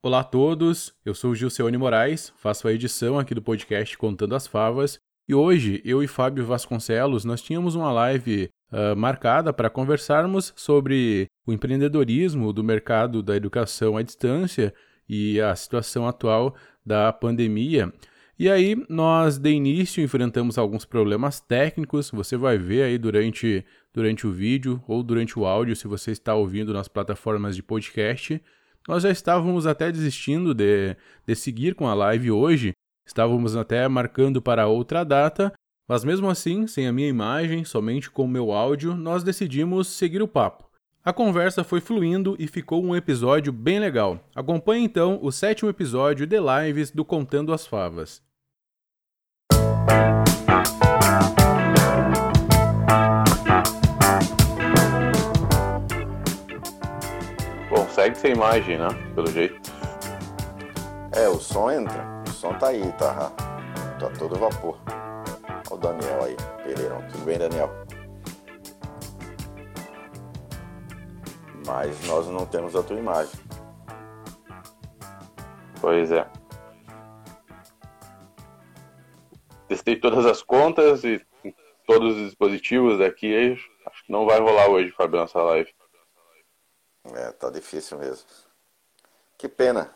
Olá a todos, eu sou o Gilceone Moraes, faço a edição aqui do podcast Contando as Favas e hoje eu e Fábio Vasconcelos nós tínhamos uma live uh, marcada para conversarmos sobre o empreendedorismo do mercado da educação à distância e a situação atual da pandemia. E aí nós de início enfrentamos alguns problemas técnicos, você vai ver aí durante, durante o vídeo ou durante o áudio se você está ouvindo nas plataformas de podcast. Nós já estávamos até desistindo de, de seguir com a live hoje, estávamos até marcando para outra data, mas mesmo assim, sem a minha imagem, somente com o meu áudio, nós decidimos seguir o papo. A conversa foi fluindo e ficou um episódio bem legal. Acompanhe então o sétimo episódio de lives do Contando as Favas. Segue sem imagem, né? Pelo jeito. É, o som entra. O som tá aí, tá? Tá todo vapor. Olha o Daniel aí, Pereirão. Tudo bem, Daniel? Mas nós não temos a tua imagem. Pois é. Testei todas as contas e todos os dispositivos aqui. Acho que não vai rolar hoje, Fábio, nossa live. É, tá difícil mesmo. Que pena.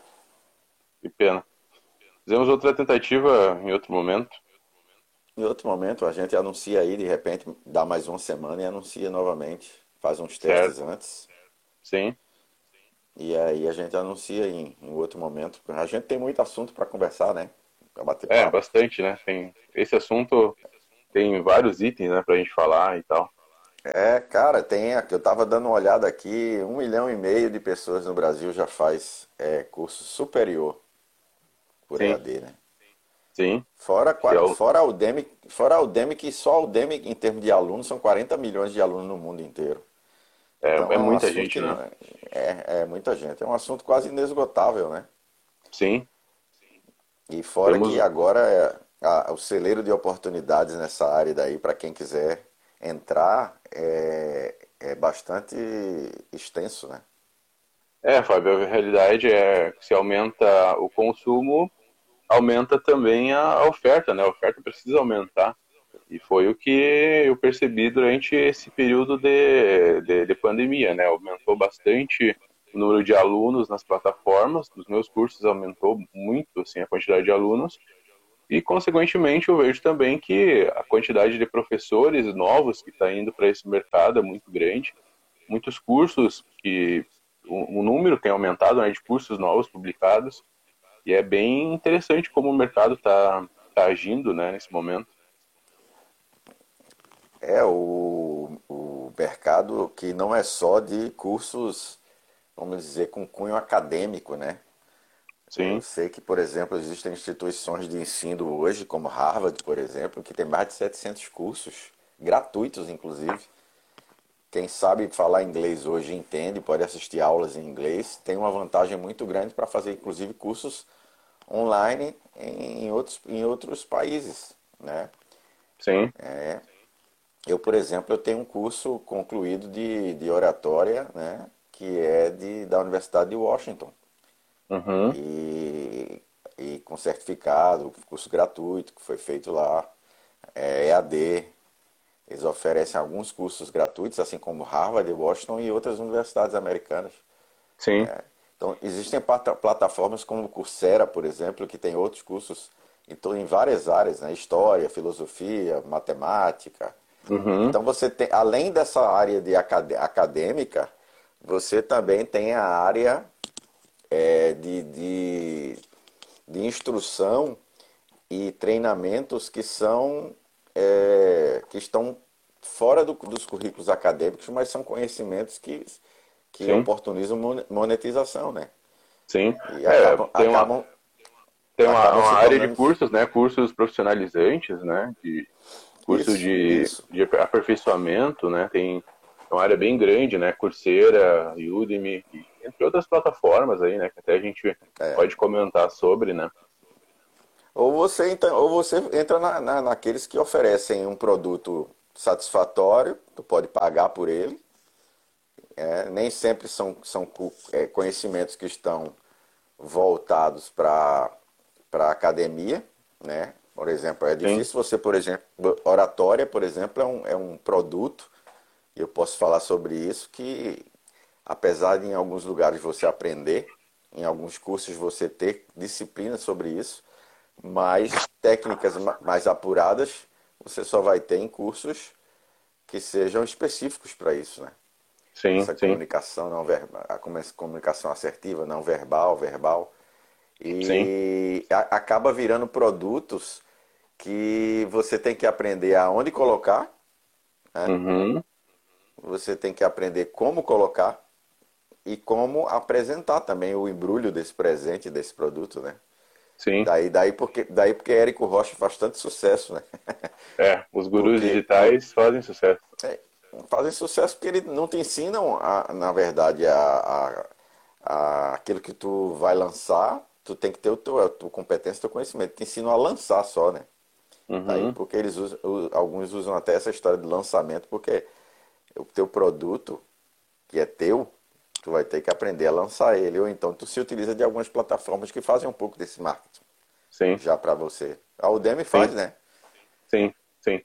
Que pena. Fizemos outra tentativa em outro momento. Em outro momento, a gente anuncia aí, de repente, dá mais uma semana e anuncia novamente. Faz uns testes certo. antes. Sim. E aí a gente anuncia em, em outro momento. A gente tem muito assunto para conversar, né? Pra bater é, bastante, né? Tem, esse assunto tem vários itens, né, pra gente falar e tal. É, cara, tem. Eu estava dando uma olhada aqui, um milhão e meio de pessoas no Brasil já faz é, curso superior por Sim. EAD, né? Sim. Fora, eu... fora, a Udemy, fora a Udemy, que só a Udemy, em termos de alunos, são 40 milhões de alunos no mundo inteiro. É, então, é, é um muita gente, né? É, é muita gente. É um assunto quase inesgotável, né? Sim. E fora Temos... que agora é a, o celeiro de oportunidades nessa área daí, para quem quiser entrar é, é bastante extenso, né? É, Fábio, a realidade é que se aumenta o consumo, aumenta também a oferta, né? A oferta precisa aumentar. E foi o que eu percebi durante esse período de, de, de pandemia, né? Aumentou bastante o número de alunos nas plataformas, nos meus cursos aumentou muito assim, a quantidade de alunos, e, consequentemente, eu vejo também que a quantidade de professores novos que está indo para esse mercado é muito grande. Muitos cursos que o, o número tem aumentado né, de cursos novos publicados. E é bem interessante como o mercado está tá agindo né, nesse momento. É, o, o mercado que não é só de cursos, vamos dizer, com cunho acadêmico, né? Sim. Eu sei que, por exemplo, existem instituições de ensino hoje, como Harvard, por exemplo, que tem mais de 700 cursos, gratuitos inclusive. Quem sabe falar inglês hoje entende, pode assistir aulas em inglês, tem uma vantagem muito grande para fazer, inclusive, cursos online em outros, em outros países, né? Sim. É, eu, por exemplo, eu tenho um curso concluído de, de oratória, né? Que é de, da Universidade de Washington. Uhum. E, e com certificado, curso gratuito que foi feito lá, é, EAD. Eles oferecem alguns cursos gratuitos, assim como Harvard, Washington e outras universidades americanas. Sim. É, então, existem plataformas como Coursera, por exemplo, que tem outros cursos em, em várias áreas, né? História, filosofia, matemática. Uhum. Então, você tem, além dessa área de acadêmica, você também tem a área é, de, de, de, instrução e treinamentos que são é, que estão fora do, dos currículos acadêmicos, mas são conhecimentos que, que oportunizam monetização, né? Sim. E é, acabam, tem uma, acabam, tem uma, uma área de cursos, né? Cursos profissionalizantes, né? De cursos de, isso. de aperfeiçoamento, né? Tem uma área bem grande, né? Coursera, Udemy, entre outras plataformas aí, né? Que até a gente é. pode comentar sobre, né? Ou você, então, ou você entra na, na, naqueles que oferecem um produto satisfatório, tu pode pagar por ele. É, nem sempre são, são é, conhecimentos que estão voltados para a academia, né? Por exemplo, é difícil Sim. você, por exemplo, oratória, por exemplo, é um, é um produto, e eu posso falar sobre isso, que apesar de em alguns lugares você aprender, em alguns cursos você ter disciplina sobre isso, mas técnicas mais apuradas você só vai ter em cursos que sejam específicos para isso, né? Sim, Essa sim. comunicação não verbal, a comunicação assertiva, não verbal, verbal. E a, acaba virando produtos que você tem que aprender aonde colocar, né? Uhum. você tem que aprender como colocar e como apresentar também o embrulho desse presente, desse produto, né? Sim. Daí, daí, porque, daí porque Érico Rocha faz tanto sucesso, né? É, os gurus porque, digitais fazem sucesso. É, fazem sucesso porque eles não te ensinam, a, na verdade, a, a, a, aquilo que tu vai lançar, tu tem que ter o teu, a tua competência, o teu conhecimento. Te ensinam a lançar só, né? Uhum. Daí porque eles usam, alguns usam até essa história de lançamento, porque o teu produto, que é teu, tu vai ter que aprender a lançar ele, ou então tu se utiliza de algumas plataformas que fazem um pouco desse marketing. Sim. Já para você. A Udemy faz, sim. né? Sim, sim.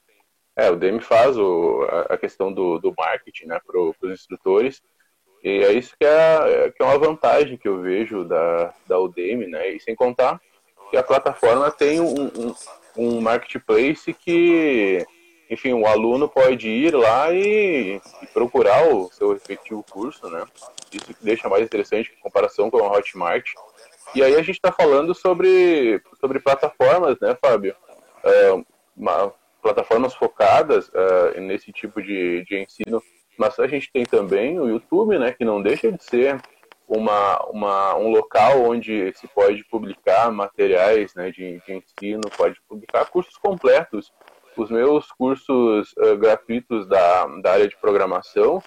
É, o Udemy faz o, a, questão do, do marketing, né, para os instrutores, e é isso que é, que é uma vantagem que eu vejo da, da Udemy, né, e sem contar que a plataforma tem um, um, um marketplace que enfim, o aluno pode ir lá e, e, procurar o seu respectivo curso, né? Isso que deixa mais interessante em comparação com a Hotmart. E aí a gente está falando sobre, sobre plataformas, né, Fábio? Uh, uma, plataformas focadas uh, nesse tipo de, de ensino, mas a gente tem também o YouTube, né, que não deixa de ser uma, uma, um local onde se pode publicar materiais né, de, de ensino, pode publicar cursos completos os meus cursos uh, gratuitos da, da área de programação,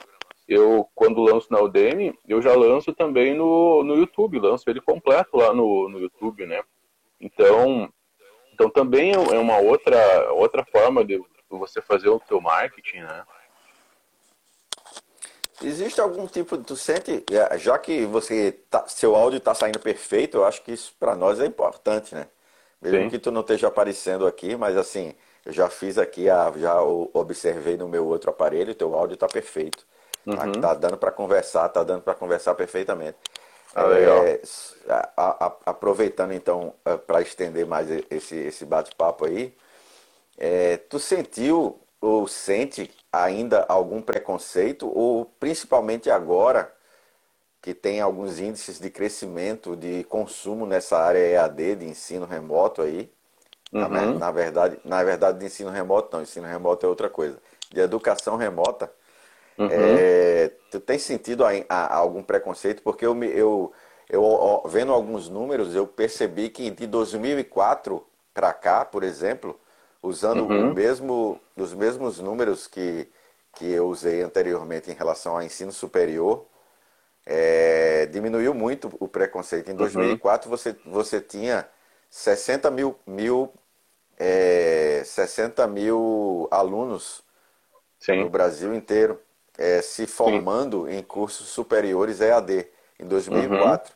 eu, quando lanço na Udemy, eu já lanço também no, no YouTube, lanço ele completo lá no, no YouTube, né? Então, então também é uma outra, outra forma de você fazer o seu marketing, né? Existe algum tipo, tu sente, é, já que você tá, seu áudio está saindo perfeito, eu acho que isso para nós é importante, né? Mesmo Sim. que tu não esteja aparecendo aqui, mas assim, eu já fiz aqui, já observei no meu outro aparelho, teu áudio está perfeito. Tá, uhum. Tá dando para conversar, tá dando para conversar perfeitamente. Ah. É, a, a, aproveitando então é, para estender mais esse, esse bate-papo aí, é, tu sentiu ou sente ainda algum preconceito, ou principalmente agora que tem alguns índices de crescimento de consumo nessa área EAD de ensino remoto aí, Uhum. Na, na, verdade, na verdade, de ensino remoto não, ensino remoto é outra coisa. De educação remota, uhum. é, tu tem sentido a, a, algum preconceito? Porque eu, eu, eu, vendo alguns números, eu percebi que de 2004 para cá, por exemplo, usando uhum. o mesmo, os mesmos números que, que eu usei anteriormente em relação ao ensino superior, é, diminuiu muito o preconceito. Em 2004 uhum. você, você tinha 60 mil, mil é, 60 mil alunos Sim. no Brasil inteiro é, se formando Sim. em cursos superiores EAD em 2004,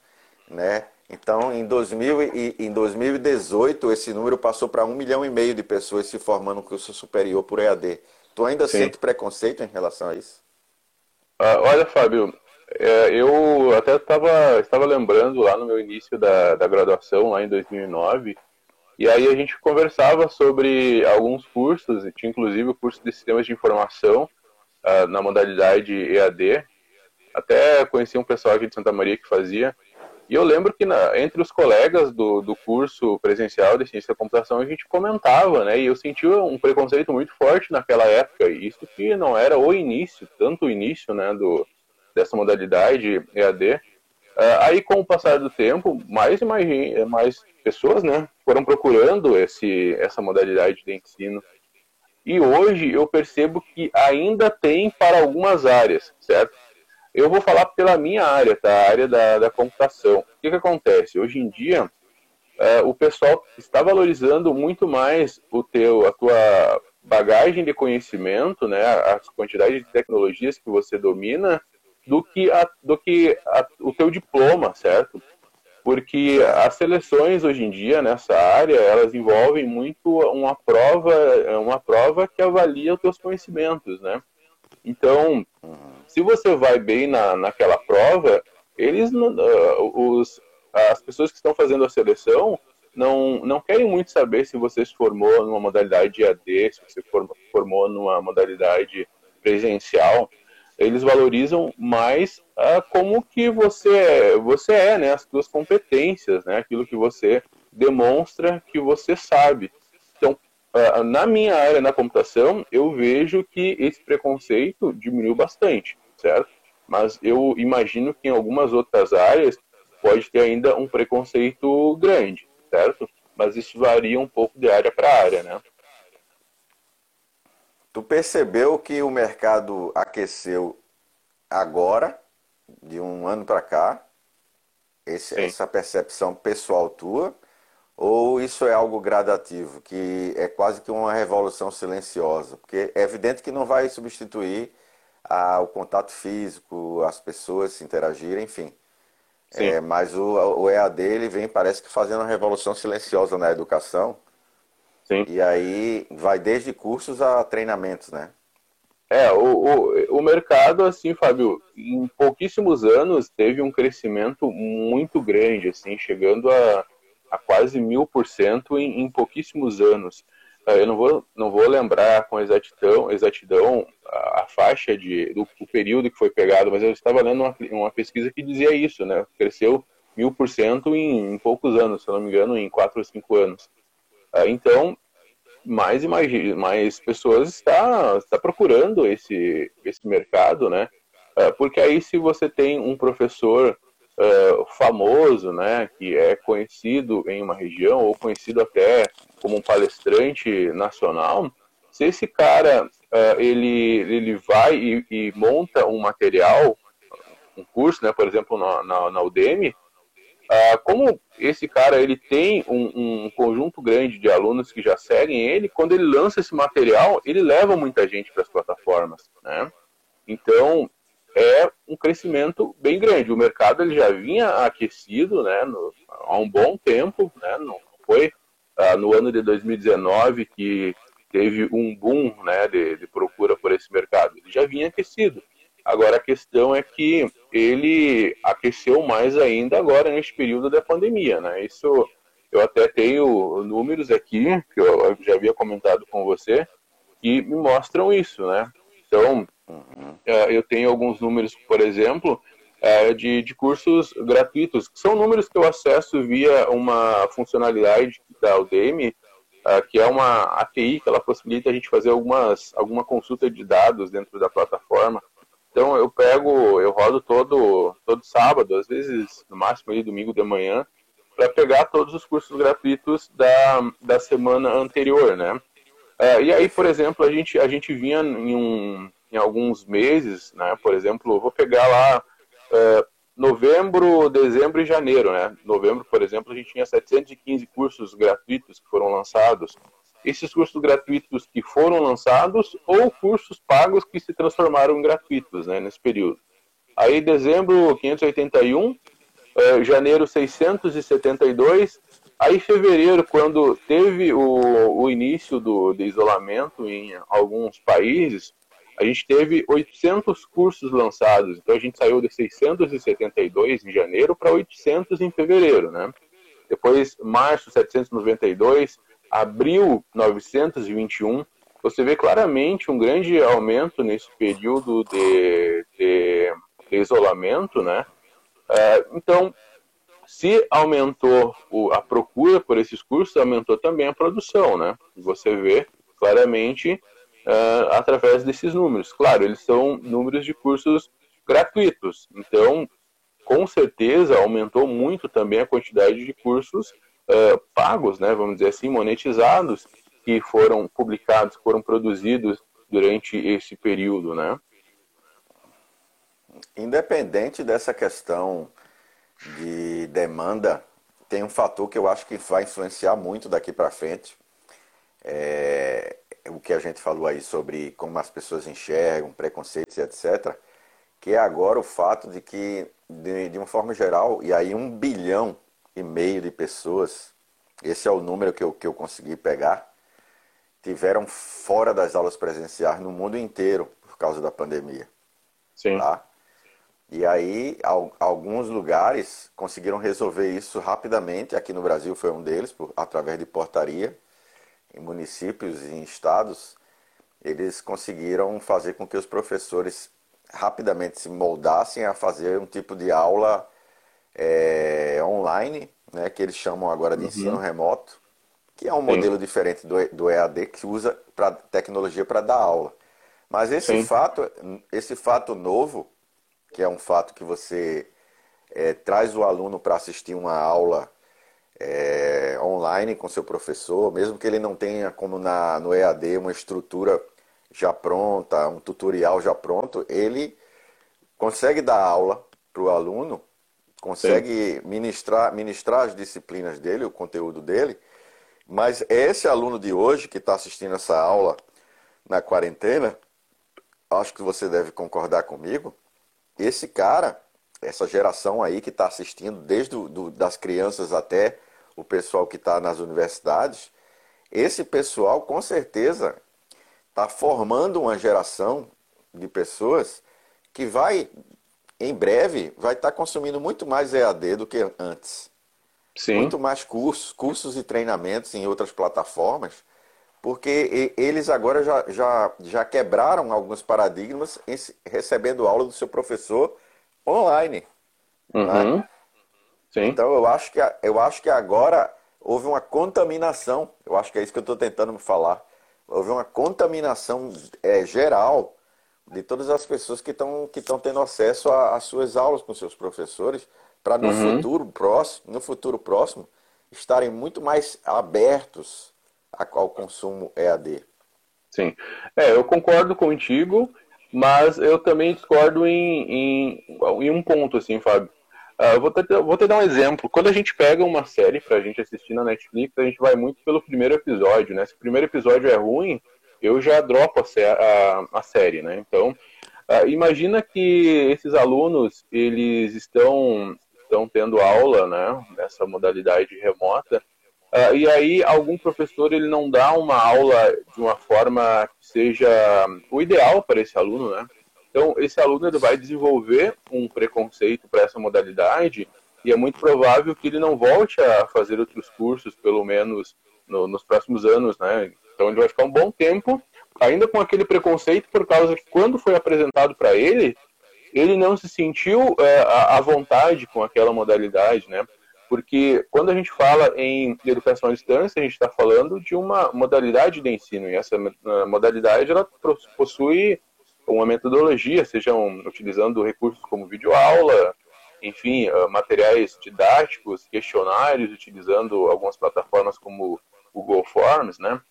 uhum. né? Então, em, 2000 e, em 2018, esse número passou para um milhão e meio de pessoas se formando no curso superior por EAD. Tu ainda Sim. sente preconceito em relação a isso? Ah, olha, Fábio, é, eu até tava, estava lembrando lá no meu início da, da graduação, lá em 2009, e aí a gente conversava sobre alguns cursos, tinha inclusive o curso de sistemas de informação uh, na modalidade EAD. Até conheci um pessoal aqui de Santa Maria que fazia. E eu lembro que na, entre os colegas do, do curso presencial de ciência da computação a gente comentava, né? E eu senti um preconceito muito forte naquela época. Isso que não era o início, tanto o início, né, do, dessa modalidade EAD. Uh, aí, com o passar do tempo, mais e mais, mais pessoas né, foram procurando esse, essa modalidade de ensino. E hoje eu percebo que ainda tem para algumas áreas, certo? Eu vou falar pela minha área, tá? A área da, da computação. O que, que acontece? Hoje em dia, uh, o pessoal está valorizando muito mais o teu, a tua bagagem de conhecimento, né, a quantidade de tecnologias que você domina do que, a, do que a, o teu diploma, certo? Porque as seleções hoje em dia nessa área elas envolvem muito uma prova, uma prova que avalia os seus conhecimentos, né? Então, se você vai bem na, naquela prova, eles, uh, os, as pessoas que estão fazendo a seleção não, não querem muito saber se você se formou numa modalidade AD, se você formou numa modalidade presencial. Eles valorizam mais uh, como que você é, você é, né, as suas competências, né, aquilo que você demonstra que você sabe. Então, uh, na minha área na computação, eu vejo que esse preconceito diminuiu bastante, certo? Mas eu imagino que em algumas outras áreas pode ter ainda um preconceito grande certo? Mas isso varia um pouco de área para área, né? Tu percebeu que o mercado aqueceu agora, de um ano para cá? Esse, essa percepção pessoal tua? Ou isso é algo gradativo, que é quase que uma revolução silenciosa? Porque é evidente que não vai substituir a, o contato físico, as pessoas se interagirem, enfim. É, mas o, o EAD ele vem, parece que fazendo uma revolução silenciosa na educação. Sim. E aí vai desde cursos a treinamentos, né? É, o, o, o mercado, assim, Fábio, em pouquíssimos anos teve um crescimento muito grande, assim, chegando a, a quase mil por cento em pouquíssimos anos. É, eu não vou, não vou lembrar com exatidão, exatidão a, a faixa de, do, do, período que foi pegado, mas eu estava lendo uma, uma pesquisa que dizia isso, né? Cresceu mil por cento em poucos anos, se eu não me engano, em quatro ou cinco anos. É, então, mais e mais, pessoas está, está procurando esse, esse mercado, né? É, porque aí se você tem um professor uh, famoso, né, que é conhecido em uma região ou conhecido até como um palestrante nacional, se esse cara uh, ele, ele vai e, e, monta um material, um curso, né, por exemplo, na, na, na Udemy, uh, como esse cara ele tem um, um, conjunto grande de alunos que já seguem ele, quando ele lança esse material, ele leva muita gente para as plataformas, né? Então, é um crescimento bem grande. O mercado ele já vinha aquecido né, no, há um bom tempo, né, não foi ah, no ano de 2019 que teve um boom né, de, de, procura por esse mercado. Ele já vinha aquecido. Agora a questão é que ele aqueceu mais ainda agora neste período da pandemia. Né? Isso eu até tenho números aqui, que eu já havia comentado com você, que me mostram isso. Né? Então, Uhum. eu tenho alguns números, por exemplo, é, de, de cursos gratuitos, que são números que eu acesso via uma funcionalidade da Udemy, é, que é uma API que ela possibilita a gente fazer algumas, alguma consulta de dados dentro da plataforma. Então eu pego, eu rodo todo, todo sábado, às vezes no máximo ali domingo de manhã, para pegar todos os cursos gratuitos da, da semana anterior, né? É, e aí, por exemplo, a gente, a gente vinha em um, em alguns meses, né? Por exemplo, vou pegar lá é, novembro, dezembro e janeiro, né? Novembro, por exemplo, a gente tinha 715 cursos gratuitos que foram lançados. Esses cursos gratuitos que foram lançados ou cursos pagos que se transformaram em gratuitos, né? Nesse período. Aí, dezembro, 581, é, janeiro, 672. Aí, fevereiro, quando teve o, o início do, do isolamento em alguns países, a gente teve 800 cursos lançados, então a gente saiu de 672 em janeiro para 800 em fevereiro, né? Depois, março, 792, abril, 921. Você vê claramente um grande aumento nesse período de, de, de isolamento, né? É, então, se aumentou a procura por esses cursos, aumentou também a produção, né? Você vê claramente uh, através desses números. Claro, eles são números de cursos gratuitos, então com certeza aumentou muito também a quantidade de cursos uh, pagos, né, vamos dizer assim, monetizados, que foram publicados, foram produzidos durante esse período, né? Independente dessa questão de demanda, tem um fator que eu acho que vai influenciar muito daqui para frente. É, o que a gente falou aí sobre como as pessoas enxergam, preconceitos, etc., que é agora o fato de que, de, de uma forma geral, e aí um bilhão e meio de pessoas, esse é o número que eu, que eu consegui pegar, tiveram fora das aulas presenciais no mundo inteiro por causa da pandemia. Sim. Tá? E aí, alguns lugares conseguiram resolver isso rapidamente. Aqui no Brasil foi um deles, por, através de portaria, em municípios e em estados. Eles conseguiram fazer com que os professores rapidamente se moldassem a fazer um tipo de aula é, online, né, que eles chamam agora de uhum. ensino remoto, que é um modelo Sim. diferente do, do EAD que usa pra, tecnologia para dar aula. Mas esse fato, esse fato novo, que é um fato que você é, traz o aluno para assistir uma aula é, online com seu professor, mesmo que ele não tenha, como na, no EAD, uma estrutura já pronta, um tutorial já pronto, ele consegue dar aula para o aluno, consegue ministrar, ministrar as disciplinas dele, o conteúdo dele, mas esse aluno de hoje que está assistindo essa aula na quarentena, acho que você deve concordar comigo, esse cara, essa geração aí que está assistindo, desde do, das crianças até o pessoal que está nas universidades, esse pessoal com certeza está formando uma geração de pessoas que vai, em breve, vai estar tá consumindo muito mais EAD do que antes. Sim. Muito mais cursos, cursos e treinamentos em outras plataformas, porque eles agora já, já, já quebraram alguns paradigmas recebendo aula do seu professor online. Né? Uhum. Né? Então eu acho, que, eu acho que agora houve uma contaminação, eu acho que é isso que eu estou tentando me falar houve uma contaminação é, geral de todas as pessoas que estão que estão tendo acesso às suas aulas com seus professores para no uhum. futuro próximo no futuro próximo estarem muito mais abertos ao consumo EAD. Sim, é, eu concordo contigo, mas eu também discordo em, em, em um ponto, assim, Fábio. Uh, vou, te, vou te dar um exemplo. Quando a gente pega uma série pra gente assistir na Netflix, a gente vai muito pelo primeiro episódio, né? Se o primeiro episódio é ruim, eu já dropo a, a, a série, né? Então, uh, imagina que esses alunos, eles estão, estão tendo aula, né? Nessa modalidade remota, uh, e aí algum professor, ele não dá uma aula de uma forma que seja o ideal para esse aluno, né? Então, esse aluno ele vai desenvolver um preconceito para essa modalidade e é muito provável que ele não volte a fazer outros cursos, pelo menos no, nos próximos anos, né? Então, ele vai ficar um bom tempo ainda com aquele preconceito por causa que quando foi apresentado para ele, ele não se sentiu é, à vontade com aquela modalidade, né? Porque quando a gente fala em educação à distância, a gente está falando de uma modalidade de ensino, e essa modalidade ela possui uma metodologia, sejam utilizando recursos como videoaula, enfim, ah, materiais didáticos, questionários, utilizando algumas plataformas como o Google Forms, né?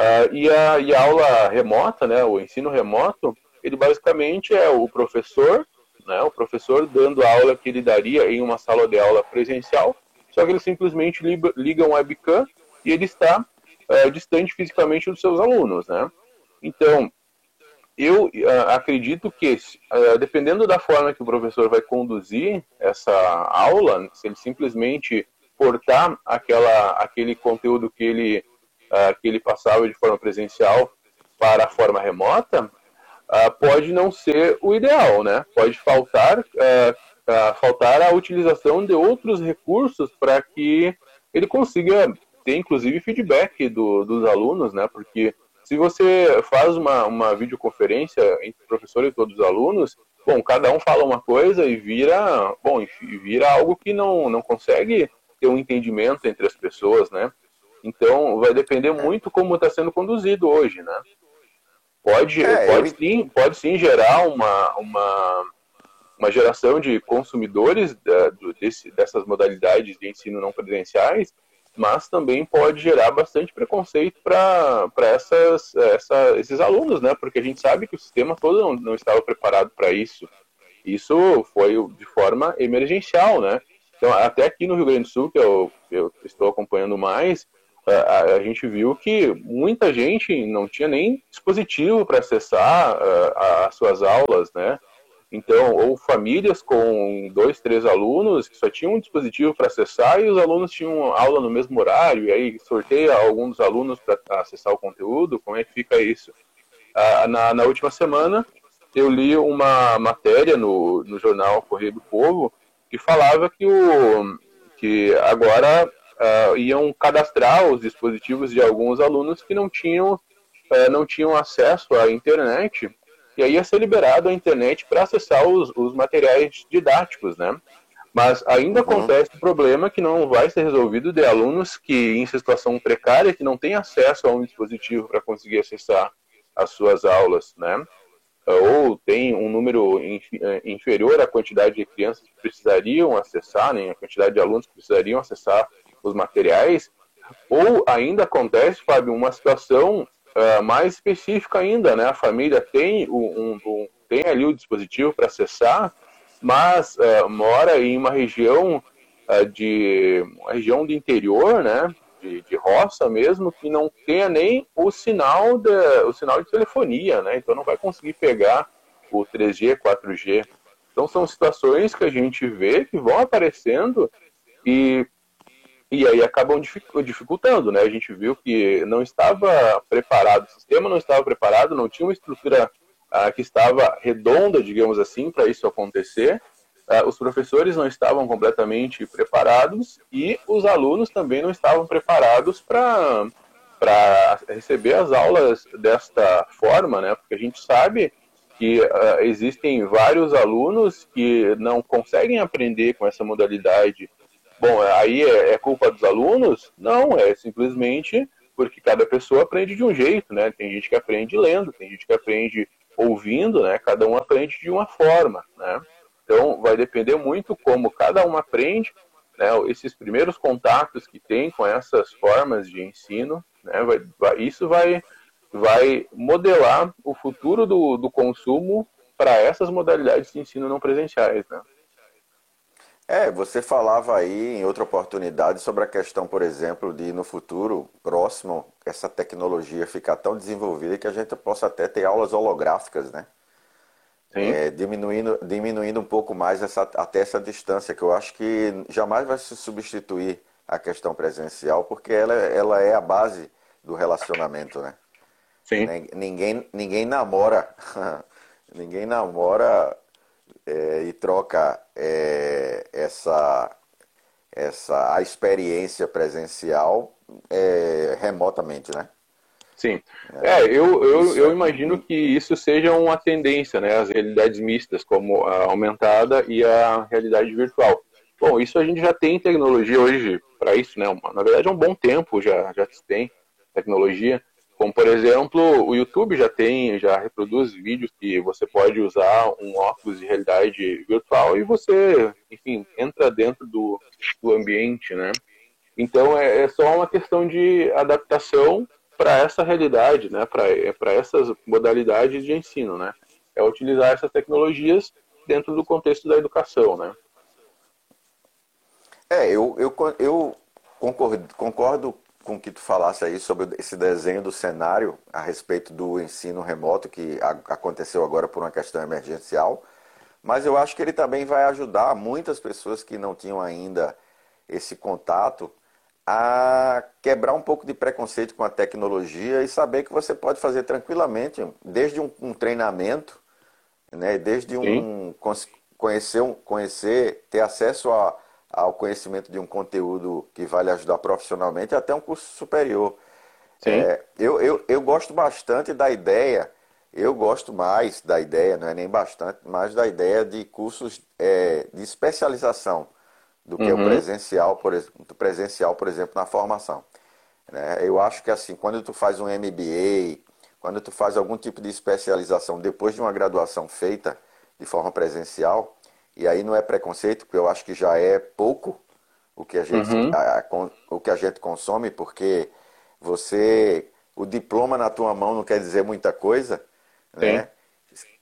Uh, e, a, e a aula remota, né, o ensino remoto, ele basicamente é o professor, né, o professor dando a aula que ele daria em uma sala de aula presencial, só que ele simplesmente liga, um webcam e ele está uh, distante fisicamente dos seus alunos, né? Então, eu uh, acredito que, uh, dependendo da forma que o professor vai conduzir essa aula, se ele simplesmente portar aquela, aquele conteúdo que ele, uh, que ele passava de forma presencial para a forma remota, pode não ser o ideal, né? Pode faltar, faltar a utilização de outros recursos para que ele consiga ter, inclusive, feedback do, dos alunos, né? Porque se você faz uma, uma videoconferência entre o professor e todos os alunos, bom, cada um fala uma coisa e vira, bom, vira algo que não, não consegue ter um entendimento entre as pessoas, né? Então, vai depender muito como está sendo conduzido hoje, né? Pode, é, pode, eu... sim, pode sim gerar uma, uma, uma geração de consumidores da, do, desse, dessas modalidades de ensino não presenciais mas também pode gerar bastante preconceito para essas, essa, esses alunos, né? Porque a gente sabe que o sistema todo não, não estava preparado para isso. Isso foi de forma emergencial, né? Então, até aqui no Rio Grande do Sul, que eu, eu estou acompanhando mais, a, a, gente viu que muita gente não tinha nem dispositivo para acessar as suas aulas, né? Então, ou famílias com dois, três alunos que só tinham um dispositivo para acessar e os alunos tinham aula no mesmo horário, e aí sorteia alguns dos alunos para acessar o conteúdo, como é que fica isso? Ah, na, na última semana, eu li uma matéria no, no jornal Correio do Povo que falava que, o, que agora uh, iam cadastrar os dispositivos de alguns alunos que não tinham, uh, não tinham acesso à internet e aí ia ser liberado a internet para acessar os, os materiais didáticos, né? Mas ainda uhum. acontece o problema que não vai ser resolvido de alunos que em situação precária, que não têm acesso a um dispositivo para conseguir acessar as suas aulas, né? Ou tem um número eh, inferior à quantidade de crianças que precisariam acessar, né? a quantidade de alunos que precisariam acessar os materiais. Ou ainda acontece, Fábio, uma situação uh, mais específica ainda, né? A família tem, um, um tem ali o dispositivo para acessar, mas uh, mora em uma região uh, de uma região do interior, né? De, de, roça mesmo, que não tenha nem o sinal de, o sinal de telefonia, né? Então não vai conseguir pegar o 3G, 4G. Então são situações que a gente vê que vão aparecendo e e aí acabam dificultando, né? A gente viu que não estava preparado, o sistema não estava preparado, não tinha uma estrutura ah, que estava redonda, digamos assim, para isso acontecer. Ah, os professores não estavam completamente preparados e os alunos também não estavam preparados para para receber as aulas desta forma, né? Porque a gente sabe que uh, existem vários alunos que não conseguem aprender com essa modalidade Bom, aí é, é culpa dos alunos? Não, é simplesmente porque cada pessoa aprende de um jeito, né? Tem gente que aprende lendo, tem gente que aprende ouvindo, né? Cada um aprende de uma forma, né? Então, vai depender muito como cada um aprende, né? Esses primeiros contatos que tem com essas formas de ensino, né? Vai, vai, isso vai, vai modelar o futuro do, do consumo para essas modalidades de ensino não presenciais, né? É, você falava aí em outra oportunidade sobre a questão, por exemplo, de no futuro próximo essa tecnologia ficar tão desenvolvida que a gente possa até ter aulas holográficas, né? É, diminuindo, diminuindo um pouco mais essa, até essa distância, que eu acho que jamais vai se substituir a questão presencial, porque ela, ela é a base do relacionamento, né? Sim. Ninguém, ninguém namora, ninguém namora é, e troca é, essa, essa a experiência presencial é, remotamente, né? Sim. É, eu, eu, eu imagino que isso seja uma tendência, né? As realidades mistas, como a aumentada e a realidade virtual. Bom, isso a gente já tem tecnologia hoje para isso, né? Na verdade, é um bom tempo já, já se tem tecnologia. Como, por exemplo, o YouTube já tem, já reproduz vídeos que você pode usar um óculos de realidade virtual e você, enfim, entra dentro do, do ambiente, né? Então, é, é só uma questão de adaptação para essa realidade, né? Para essas modalidades de ensino, né? É utilizar essas tecnologias dentro do contexto da educação, né? É, eu, eu, eu concordo, concordo com que tu falasse aí sobre esse desenho do cenário a respeito do ensino remoto que aconteceu agora por uma questão emergencial, mas eu acho que ele também vai ajudar muitas pessoas que não tinham ainda esse contato a quebrar um pouco de preconceito com a tecnologia e saber que você pode fazer tranquilamente, desde um, um treinamento, né, desde um conhecer, conhecer, ter acesso a ao conhecimento de um conteúdo que vai lhe ajudar profissionalmente, até um curso superior. É, eu, eu, eu gosto bastante da ideia, eu gosto mais da ideia, não é nem bastante, mas da ideia de cursos é, de especialização do que uhum. o presencial, por exemplo, presencial, por exemplo, na formação. Né? Eu acho que assim, quando tu faz um MBA, quando tu faz algum tipo de especialização depois de uma graduação feita de forma presencial, e aí não é preconceito, porque eu acho que já é pouco o que a gente, uhum. a, a, o que a gente consome, porque você. O diploma na tua mão não quer dizer muita coisa, né?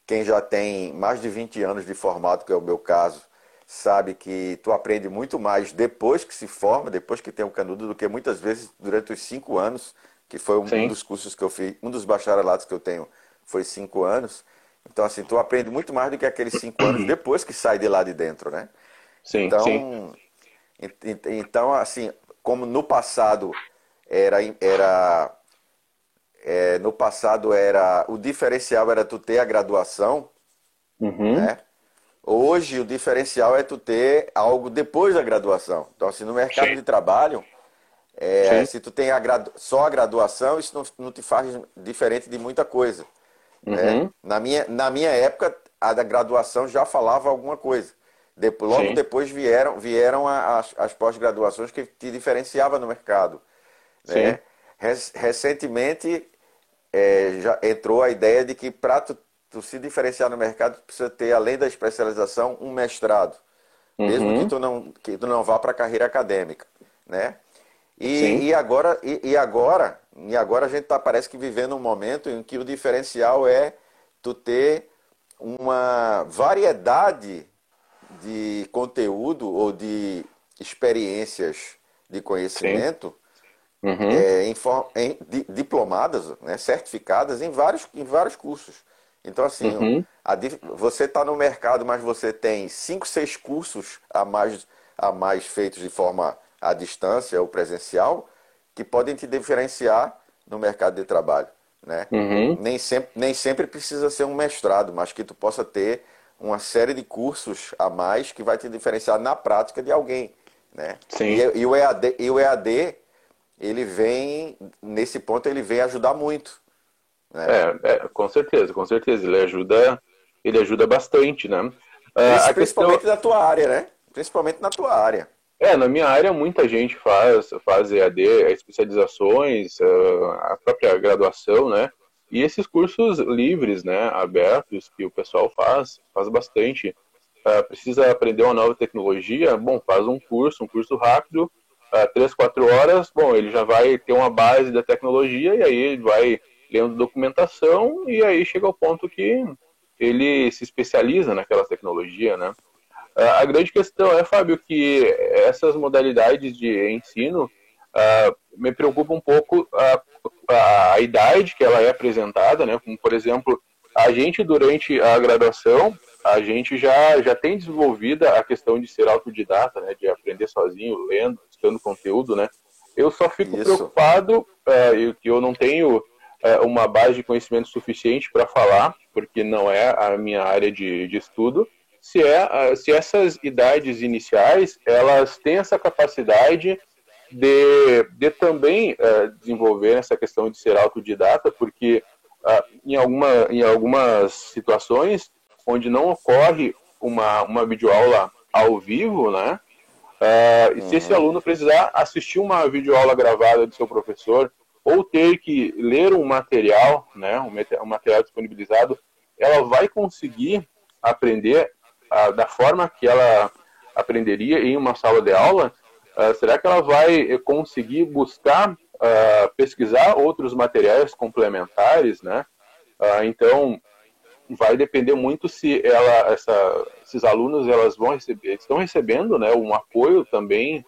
Quem já tem mais de 20 anos de formado, que é o meu caso, sabe que tu aprende muito mais depois que se forma, depois que tem o canudo, do que muitas vezes durante os cinco anos, que foi um, um dos cursos que eu fiz, um dos bacharelados que eu tenho foi cinco anos. Então, assim, tu aprende muito mais do que aqueles cinco anos depois que sai de lá de dentro, né? Sim, então, sim. Então, assim, como no passado era, era é, no passado era o diferencial era tu ter a graduação, uhum. né? Hoje o diferencial é tu ter algo depois da graduação. Então, assim, no mercado Sim. de trabalho, é, se tu tem a gradu... só a graduação, isso não, não te faz diferente de muita coisa. Né? Uhum. Né? Na, minha, na minha época, a da graduação já falava alguma coisa. Depois, logo Sim. depois vieram, vieram as, as pós-graduações que te diferenciava no mercado. Né? Recentemente é, já entrou a ideia de que para tu tu se diferenciar no mercado, tu precisa ter, além da especialização, um mestrado. Uhum. Mesmo que tu não, que tu não vá para a carreira acadêmica. Né? E, e, agora, e, e, agora, e agora a gente tá, parece que vivendo um momento em que o diferencial é tu ter uma variedade de conteúdo ou de experiências de conhecimento uhum. é, em, em, diplomadas, né, certificadas em vários, em vários cursos. Então, assim, uhum. a, você está no mercado, mas você tem cinco, seis cursos a mais, a mais feitos de forma à distância ou presencial que podem te diferenciar no mercado de trabalho. Né? Uhum. Nem, sempre, nem sempre precisa ser um mestrado, mas que tu possa ter uma série de cursos a mais que vai te diferenciar na prática de alguém. Né? Sim. E, e, o EAD, e o EAD, ele vem, nesse ponto, ele vem ajudar muito. Né? É, é, com certeza, com certeza. Ele ajuda, ele ajuda bastante, né? Ah, principalmente questão... na tua área, né? Principalmente na tua área. É, na minha área muita gente faz, faz EAD, especializações, ah, a própria graduação, né? E esses cursos livres, né, abertos, que o pessoal faz, faz bastante. Uh, precisa aprender uma nova tecnologia, bom, faz um curso, um curso rápido, uh, três, quatro horas, bom, ele já vai ter uma base da tecnologia e aí ele vai lendo documentação e aí chega ao ponto que ele se especializa naquela tecnologia, né? A grande questão é, Fábio, que essas modalidades de ensino uh, me preocupa um pouco a, a, idade que ela é apresentada, né? Como, por exemplo, a gente, durante a graduação, a gente já, já tem desenvolvida a questão de ser autodidata, né? De aprender sozinho, lendo, buscando conteúdo, né? Eu só fico Isso. preocupado uh, que eu não tenho é, uma base de conhecimento suficiente para falar, porque não é a minha área de, de estudo, se, é, se essas idades iniciais elas têm essa capacidade de, de também uh, desenvolver essa questão de ser autodidata, porque uh, em, alguma, em algumas situações onde não ocorre uma, uma videoaula ao vivo, né? Uh, uhum. Se esse uhum. aluno precisar assistir uma videoaula gravada do seu professor ou ter que ler um material, né, um material disponibilizado, ela vai conseguir aprender uh, da forma que ela aprenderia em uma sala de aula? Uh, será que ela vai conseguir buscar, uh, pesquisar outros materiais complementares, né? então, vai depender muito se ela, essa, esses alunos, elas vão receber, estão recebendo, né, um apoio também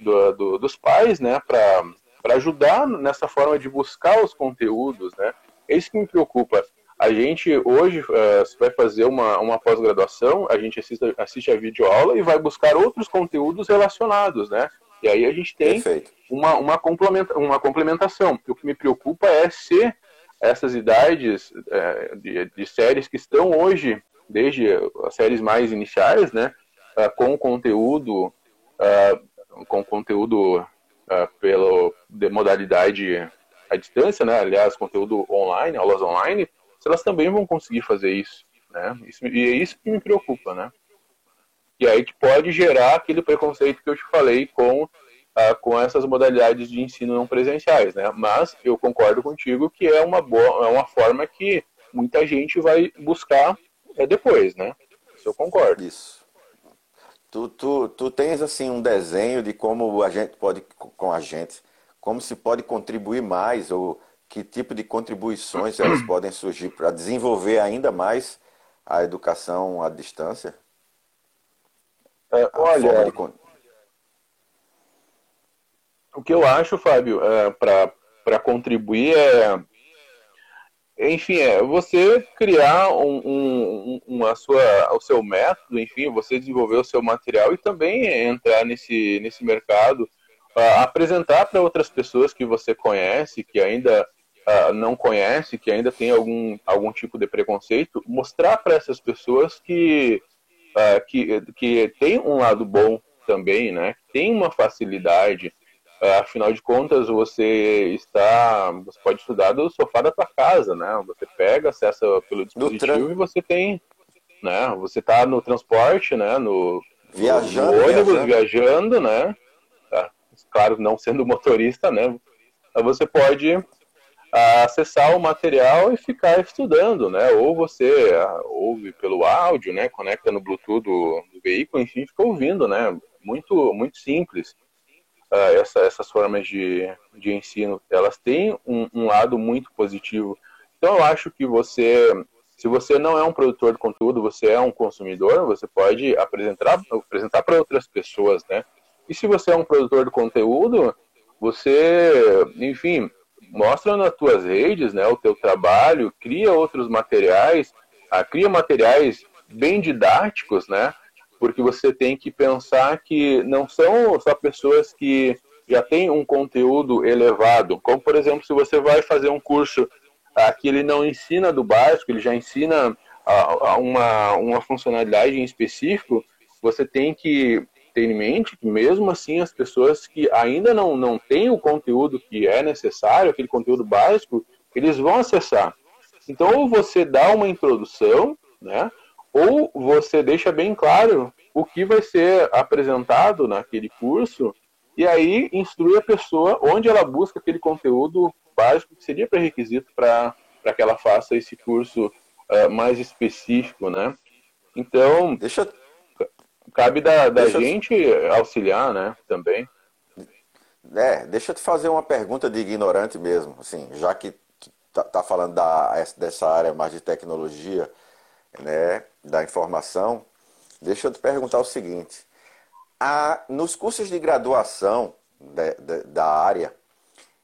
do, do, dos pais, né, para para ajudar nessa forma de buscar os conteúdos, né? É isso que me preocupa. A gente hoje uh, vai fazer uma, uma pós-graduação, a gente assiste, assiste a videoaula e vai buscar outros conteúdos relacionados, né? E aí a gente tem uma, uma, complementa, uma complementação. O que me preocupa é se essas idades uh, de, de, séries que estão hoje, desde as séries mais iniciais, né? Uh, com conteúdo, com conteúdo uh, pelo de modalidade à distância, né? Aliás, conteúdo online, aulas online, se elas também vão conseguir fazer isso, né? Isso, e é isso que me preocupa, né? E aí que pode gerar aquele preconceito que eu te falei com uh, com essas modalidades de ensino não presenciais, né? Mas eu concordo contigo que é uma boa, é uma forma que muita gente vai buscar é, depois, né? Isso eu concordo. Isso. Tu, tu, tu tens assim um desenho de como a gente pode, com a gente, como se pode contribuir mais ou que tipo de contribuições elas podem surgir para desenvolver ainda mais a educação à distância? É, olha, de... o que eu acho, Fábio, é, para contribuir é, enfim, é você criar um, um, uma sua, o seu método, enfim, você desenvolver o seu material e também entrar nesse, nesse mercado, apresentar para outras pessoas que você conhece, que ainda uh, não conhece, que ainda tem algum, algum tipo de preconceito, mostrar para essas pessoas que, uh, que, que tem um lado bom também, né? Tem uma facilidade, é, afinal de contas, você está, você pode estudar do sofá da tua casa, né? Você pega, acessa pelo dispositivo e você tem, né? Você está no transporte, né? No, viajando, no ônibus, viajando, viajando né? Tá, claro, não sendo motorista, né? Você pode ah, acessar o material e ficar estudando, né? Ou você ah, ouve pelo áudio, né? Conecta no Bluetooth do, do veículo, enfim, fica ouvindo, né? Muito, muito simples uh, essa, essas formas de, de ensino, elas têm um, um, lado muito positivo. Então, eu acho que você, se você não é um produtor de conteúdo, você é um consumidor, você pode apresentar apresentar para outras pessoas, né? E se você é um produtor de conteúdo, você, enfim, mostra nas tuas redes, né, o teu trabalho, cria outros materiais, ah, cria materiais bem didáticos, né, porque você tem que pensar que não são só pessoas que já têm um conteúdo elevado, como por exemplo, se você vai fazer um curso ah, que ele não ensina do básico, ele já ensina ah, uma, uma funcionalidade em específico, você tem que ter em mente que mesmo assim as pessoas que ainda não, não têm o conteúdo que é necessário, aquele conteúdo básico, eles vão acessar. Então, ou você dá uma introdução, né? ou você deixa bem claro o que vai ser apresentado naquele curso e aí instrui a pessoa onde ela busca aquele conteúdo básico que seria pré-requisito para que ela faça esse curso uh, mais específico, né? Então, deixa cabe da, da gente auxiliar, né, também. É, deixa eu te fazer uma pergunta de ignorante mesmo, assim, já que tá, tá falando da, dessa área mais de tecnologia, né, da informação, deixa eu te perguntar o seguinte: a, nos cursos de graduação de, de, da área,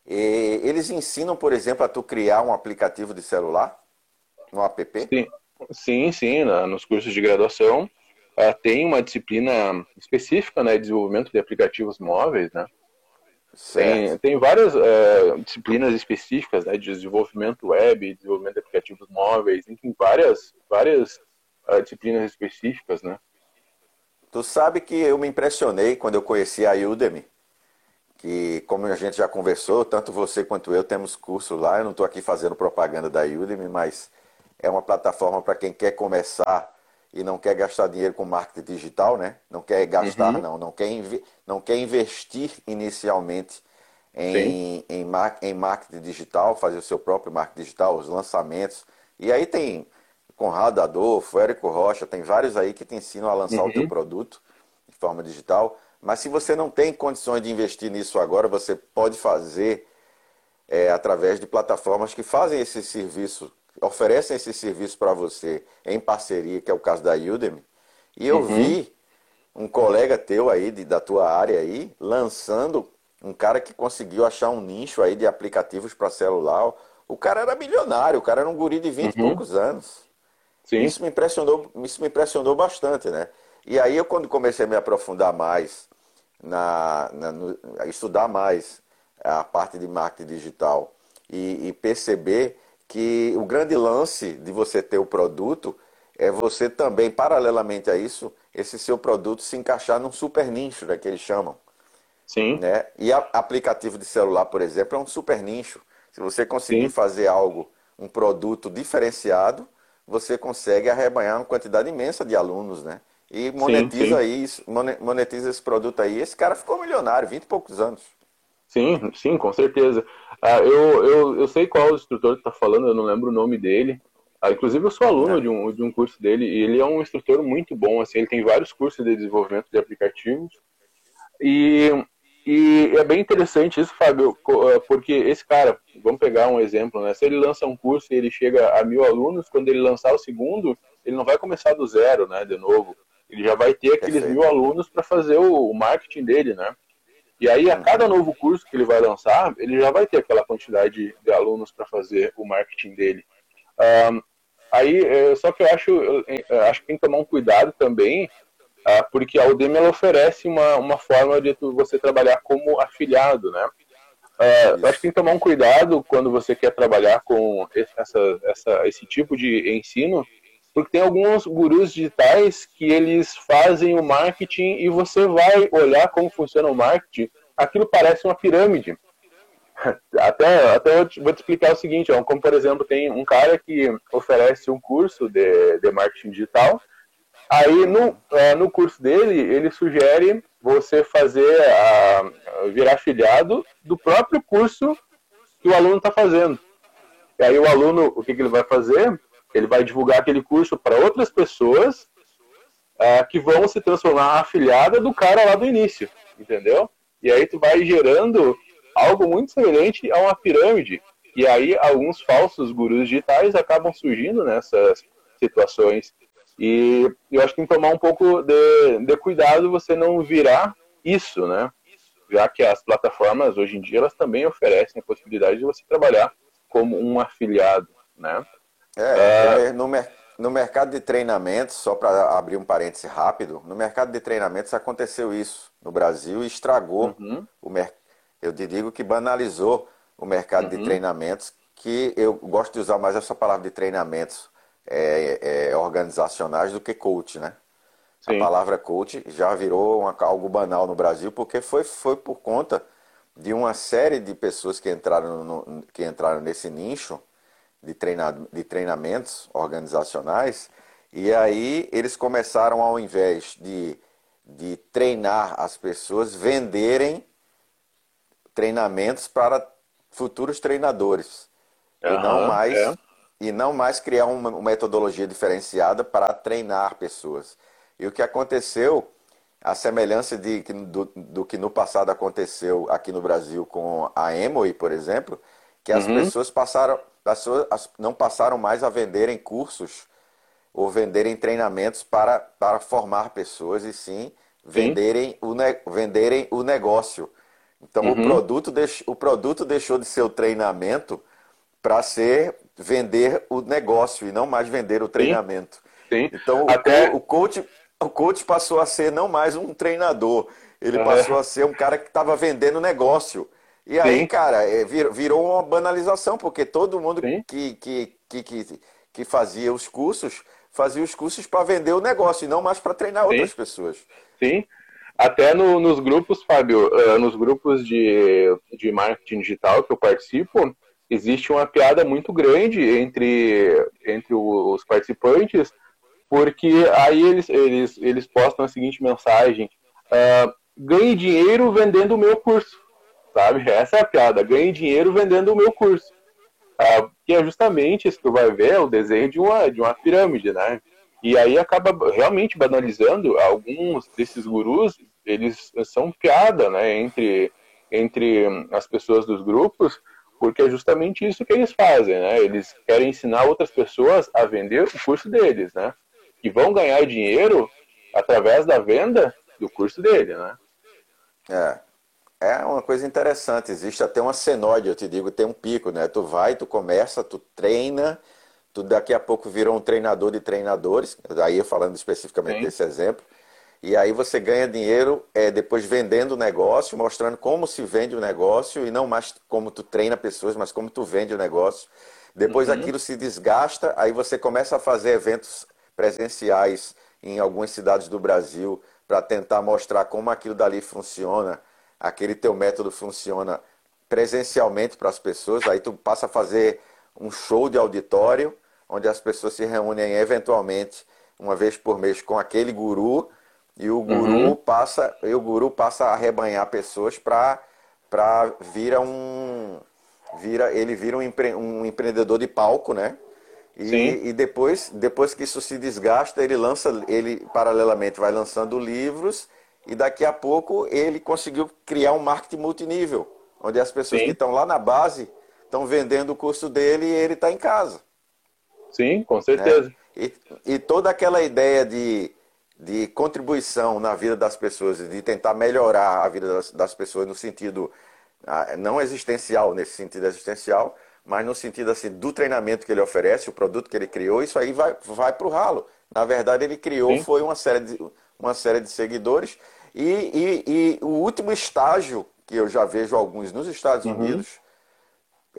e, eles ensinam, por exemplo, a tu criar um aplicativo de celular, um app? Sim, sim, sim nos cursos de graduação uh, tem uma disciplina específica, né, desenvolvimento de aplicativos móveis, né? Tem, tem várias uh, disciplinas específicas né, de desenvolvimento web, desenvolvimento de aplicativos móveis, enfim, várias, várias uh, disciplinas específicas, né? Tu sabe que eu me impressionei quando eu conheci a Udemy, que como a gente já conversou, tanto você quanto eu temos curso lá, eu não estou aqui fazendo propaganda da Udemy, mas é uma plataforma para quem quer começar e não quer gastar dinheiro com marketing digital, né? Não quer gastar, uhum. não, não quer, não quer investir inicialmente em, em, em marketing digital, fazer o seu próprio marketing digital, os lançamentos. E aí tem Conrado Adolfo, Érico Rocha, tem vários aí que te ensinam a lançar uhum. o teu uhum. produto de forma digital. Mas se você não tem condições de investir nisso agora, você pode fazer é, através de plataformas que fazem esse serviço oferecem esse serviço para você em parceria, que é o caso da Udemy. E eu uhum. vi um colega teu aí, de, da tua área aí, lançando um cara que conseguiu achar um nicho aí de aplicativos para celular. O cara era milionário, o cara era um guri de 20 uhum. e poucos anos. Sim. Isso me impressionou, isso me impressionou bastante, né? E aí eu quando comecei a me aprofundar mais na, na no, estudar mais a parte de marketing digital e, e perceber que o grande lance de você ter o produto é você também, paralelamente a isso, esse seu produto se encaixar num super nicho, né, que eles chamam. Sim. Né? E a, aplicativo de celular, por exemplo, é um super nicho. Se você conseguir Sim. fazer algo, um produto diferenciado, você consegue arrebanhar uma quantidade imensa de alunos, né? E monetiza sim, sim. isso, monetiza esse produto aí. Esse cara ficou milionário, 20 e poucos anos. Sim, sim, com certeza. Ah, eu, eu, eu sei qual o instrutor que está falando, eu não lembro o nome dele. Ah, inclusive, eu sou aluno é. de, um, de um curso dele e ele é um instrutor muito bom. Assim, ele tem vários cursos de desenvolvimento de aplicativos. E, e é bem interessante isso, Fábio, ah, porque esse cara, vamos pegar um exemplo, né? Se ele lança um curso e ele chega a mil alunos, quando ele lançar o segundo, ele não vai começar do zero, né? De novo. Ele já vai ter aqueles Perfeito. mil alunos para fazer o, o marketing dele, né? E aí, a cada novo curso que ele vai lançar, ele já vai ter aquela quantidade de alunos para fazer o marketing dele. Um, aí, é, só que eu acho, eu acho que tem que tomar um cuidado também, uh, porque a Udemy ela oferece uma, uma forma de você trabalhar como afiliado, né? Uh, acho que tem que tomar um cuidado quando você quer trabalhar com essa, essa, esse tipo de ensino, porque tem alguns gurus digitais que eles fazem o marketing e você vai olhar como funciona o marketing, aquilo parece uma pirâmide. Até, até eu vou te explicar o seguinte, ó, como por exemplo tem um cara que oferece um curso de, de marketing digital, aí no, é, no curso dele ele sugere você fazer a, virar afiliado do próprio curso que o aluno está fazendo. E aí o aluno, o que, que ele vai fazer? Ele vai divulgar aquele curso para outras pessoas uh, que vão se transformar afiliada do cara lá do início, entendeu? E aí tu vai gerando algo muito semelhante a uma pirâmide. E aí alguns falsos gurus digitais acabam surgindo nessas situações. E eu acho que tem que tomar um pouco de, de cuidado você não virar isso, né? Já que as plataformas hoje em dia elas também oferecem a possibilidade de você trabalhar como um afiliado, né? É, é... No, mer no mercado de treinamentos, só para abrir um parêntese rápido, no mercado de treinamentos aconteceu isso no Brasil e estragou uhum. o mercado. Eu te digo que banalizou o mercado uhum. de treinamentos, que eu gosto de usar mais essa palavra de treinamentos é, é, organizacionais do que coach, né? Sim. A palavra coach já virou uma, algo banal no Brasil porque foi, foi por conta de uma série de pessoas que entraram, no, que entraram nesse nicho de, treina, de treinamentos organizacionais e aí eles começaram, ao invés de, de treinar as pessoas, venderem treinamentos para futuros treinadores. Uhum, e não mais é e não mais criar uma metodologia diferenciada para treinar pessoas. E o que aconteceu, a semelhança de, do, do que no passado aconteceu aqui no Brasil com a Emory, por exemplo, que as uhum. pessoas passaram, as, não passaram mais a venderem cursos ou venderem treinamentos para, para formar pessoas, e sim venderem, sim. O, venderem o negócio. Então uhum. o, produto deix, o produto deixou de ser o treinamento para ser vender o negócio e não mais vender o treinamento. Sim. Então Até... o, coach, o coach passou a ser não mais um treinador, ele é. passou a ser um cara que estava vendendo negócio. E aí, Sim. cara, é, virou uma banalização, porque todo mundo que, que, que, que, que fazia os cursos fazia os cursos para vender o negócio e não mais para treinar Sim. outras pessoas. Sim. Até no, nos grupos, Fábio, uh, nos grupos de, de marketing digital que eu participo, existe uma piada muito grande entre, entre os participantes, porque aí eles, eles, eles postam a seguinte mensagem: uh, ganhe dinheiro vendendo o meu curso. Sabe? Essa é a piada: ganhe dinheiro vendendo o meu curso. Uh, que é justamente isso que tu vai ver, o desenho de uma, de uma pirâmide, né? E aí acaba realmente banalizando alguns desses gurus, eles são piada, né, entre, entre as pessoas dos grupos, porque é justamente isso que eles fazem, né? Eles querem ensinar outras pessoas a vender o curso deles, né? E vão ganhar dinheiro através da venda do curso dele, né? É. É uma coisa interessante, existe até uma senoide, eu te digo, tem um pico, né? Tu vai, tu começa, tu treina, tu daqui a pouco virou um treinador de treinadores, aí falando especificamente Sim. desse exemplo, e aí você ganha dinheiro é, depois vendendo o negócio, mostrando como se vende o negócio e não mais como tu treina pessoas, mas como tu vende o negócio. Depois uhum. aquilo se desgasta, aí você começa a fazer eventos presenciais em algumas cidades do Brasil para tentar mostrar como aquilo dali funciona, aquele teu método funciona presencialmente para as pessoas. Aí tu passa a fazer um show de auditório, onde as pessoas se reúnem eventualmente uma vez por mês com aquele guru e o guru uhum. passa, e o guru passa a rebanhar pessoas para para vira um vira ele vira um, empre, um empreendedor de palco, né? E, e, depois depois que isso se desgasta, ele lança ele paralelamente vai lançando livros e daqui a pouco ele conseguiu criar um marketing multinível, onde as pessoas Sim. que estão lá na base estão vendendo o curso dele e ele está em casa. Sim, com certeza. Né? E, e toda aquela ideia de de contribuição na vida das pessoas, de tentar melhorar a vida das, das pessoas no sentido ah, não existencial, nesse sentido existencial, mas no sentido assim do treinamento que ele oferece, o produto que ele criou, isso aí vai, vai para o ralo. Na verdade, ele criou Sim. foi uma série de, uma série de seguidores e, e, e, o último estágio que eu já vejo alguns nos Estados uhum. Unidos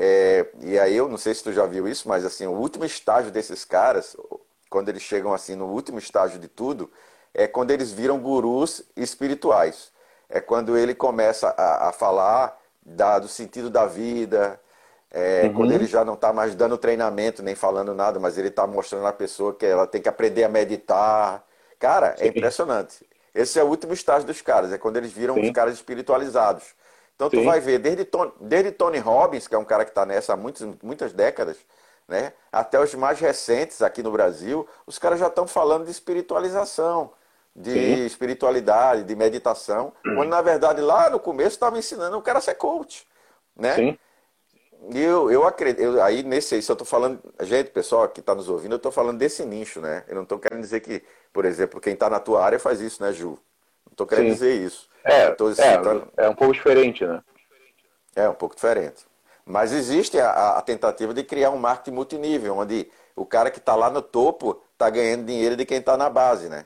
é, e aí eu não sei se tu já viu isso, mas assim o último estágio desses caras, quando eles chegam assim no último estágio de tudo, é quando eles viram gurus espirituais. É quando ele começa a, a falar da, do sentido da vida, é, uhum. Quando ele já não está mais dando treinamento, nem falando nada, mas ele está mostrando à pessoa que ela tem que aprender a meditar. Cara, é Sim. é impressionante. Esse é o último estágio dos caras, é quando eles viram Sim. os caras espiritualizados. Então Sim. tu vai ver, desde Tony, desde Tony Robbins, que é um cara que está nessa há muitas, muitas décadas, né, até os mais recentes aqui no Brasil, os caras já estão falando de espiritualização, de Sim. espiritualidade, de meditação, quando na verdade lá no começo estava ensinando o cara a ser coach. Né? Sim. E eu, eu acredito, eu, aí nesse aí, se eu estou falando, gente, pessoal que está nos ouvindo, eu estou falando desse nicho, né? Eu não estou querendo dizer que, por exemplo, quem está na tua área faz isso, né, Ju? Não estou querendo Sim. dizer isso. É, é, é um pouco diferente, né? É um pouco diferente. Mas existe a, a tentativa de criar um marketing multinível, onde o cara que está lá no topo está ganhando dinheiro de quem está na base, né?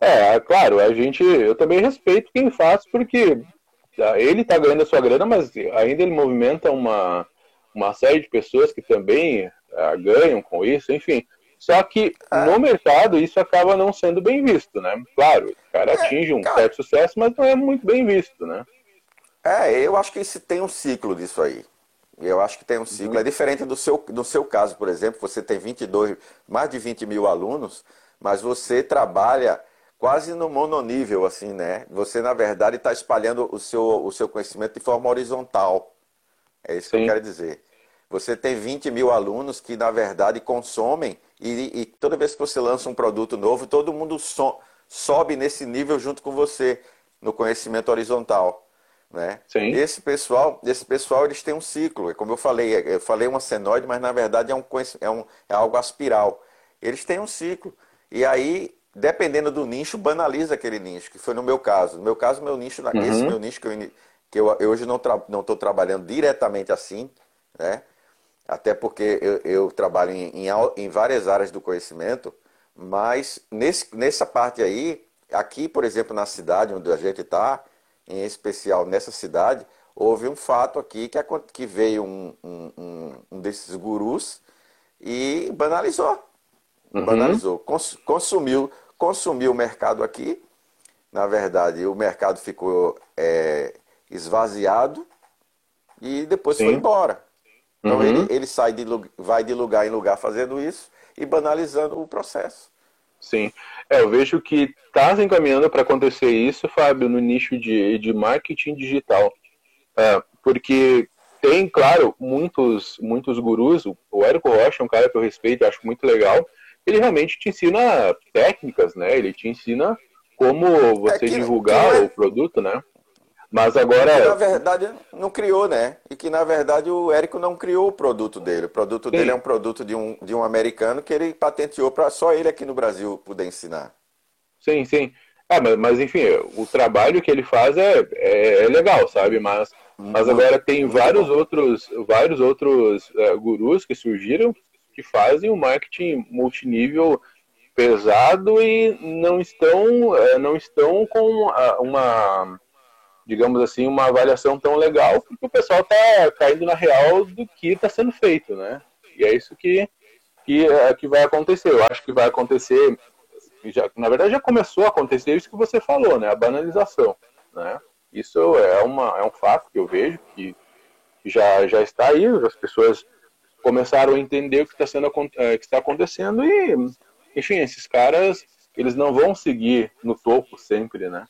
É, claro, a gente, eu também respeito quem faz, porque ele está ganhando a sua grana, mas ainda ele movimenta uma, uma série de pessoas que também uh, ganham com isso, enfim. Só que é. no mercado isso acaba não sendo bem visto, né? Claro, o cara é, atinge um cara, certo sucesso, mas não é muito bem visto, né? É, eu acho que isso tem um ciclo disso aí. Eu acho que tem um ciclo. Uhum. É diferente do seu, do seu caso, por exemplo, você tem 22, mais de 20 mil alunos, mas você trabalha quase no mononível, assim, né? Você, na verdade, está espalhando o seu, o seu conhecimento de forma horizontal. É isso Sim. que eu quero dizer. Você tem 20 mil alunos que, na verdade, consomem e, e toda vez que você lança um produto novo, todo mundo so, sobe nesse nível junto com você, no conhecimento horizontal. Né? Sim. Esse pessoal, esse pessoal eles têm um ciclo. É como eu falei, eu falei uma senoide, mas na verdade é, um, é, um, é algo aspiral. Eles têm um ciclo. E aí dependendo do nicho, banaliza aquele nicho, que foi no meu caso. No meu caso, meu nicho, uhum. esse meu nicho que eu, que eu, eu hoje não estou trabalhando diretamente assim, né? Até porque eu, eu trabalho em, em, em, várias áreas do conhecimento, mas nesse, nessa parte aí, aqui, por exemplo, na cidade onde a gente está, em especial nessa cidade, houve um fato aqui que, que veio um, um, um desses gurus e banalizou. Uhum. Banalizou. Cons, consumiu consumiu o mercado aqui. Na verdade, o mercado ficou é, esvaziado e depois Sim. foi embora. Então uhum. ele, ele sai de, vai de lugar em lugar fazendo isso e banalizando o processo. Sim. É, eu vejo que está se encaminhando para acontecer isso, Fábio, no nicho de, de marketing digital. É, porque tem, claro, muitos, muitos gurus. O Érico Rocha é um cara que eu respeito acho muito legal ele realmente te ensina técnicas, né? Ele te ensina como você é que, divulgar que é... o produto, né? Mas agora. Que, na verdade, não criou, né? E que na verdade o Érico não criou o produto dele. O produto Sim. dele é um produto de um, de um americano que ele patenteou para só ele aqui no Brasil poder ensinar. Sim, sim. Ah, mas, mas enfim, o trabalho que ele faz é, é, é legal, sabe? Mas, mas agora tem vários outros, vários outros uh, gurus que surgiram que fazem o um marketing multinível pesado e não estão, é, não estão com uma, digamos assim, uma avaliação tão legal, porque o pessoal está caindo na real do que está sendo feito, né? E é isso que, que, é, que vai acontecer. Eu acho que vai acontecer, já, na verdade já começou a acontecer isso que você falou, né? A banalização, né? Isso é, uma, é um fato que eu vejo que já, já está aí, as pessoas começaram a entender o que está sendo é, que está acontecendo e enfim esses caras eles não vão seguir no topo sempre né?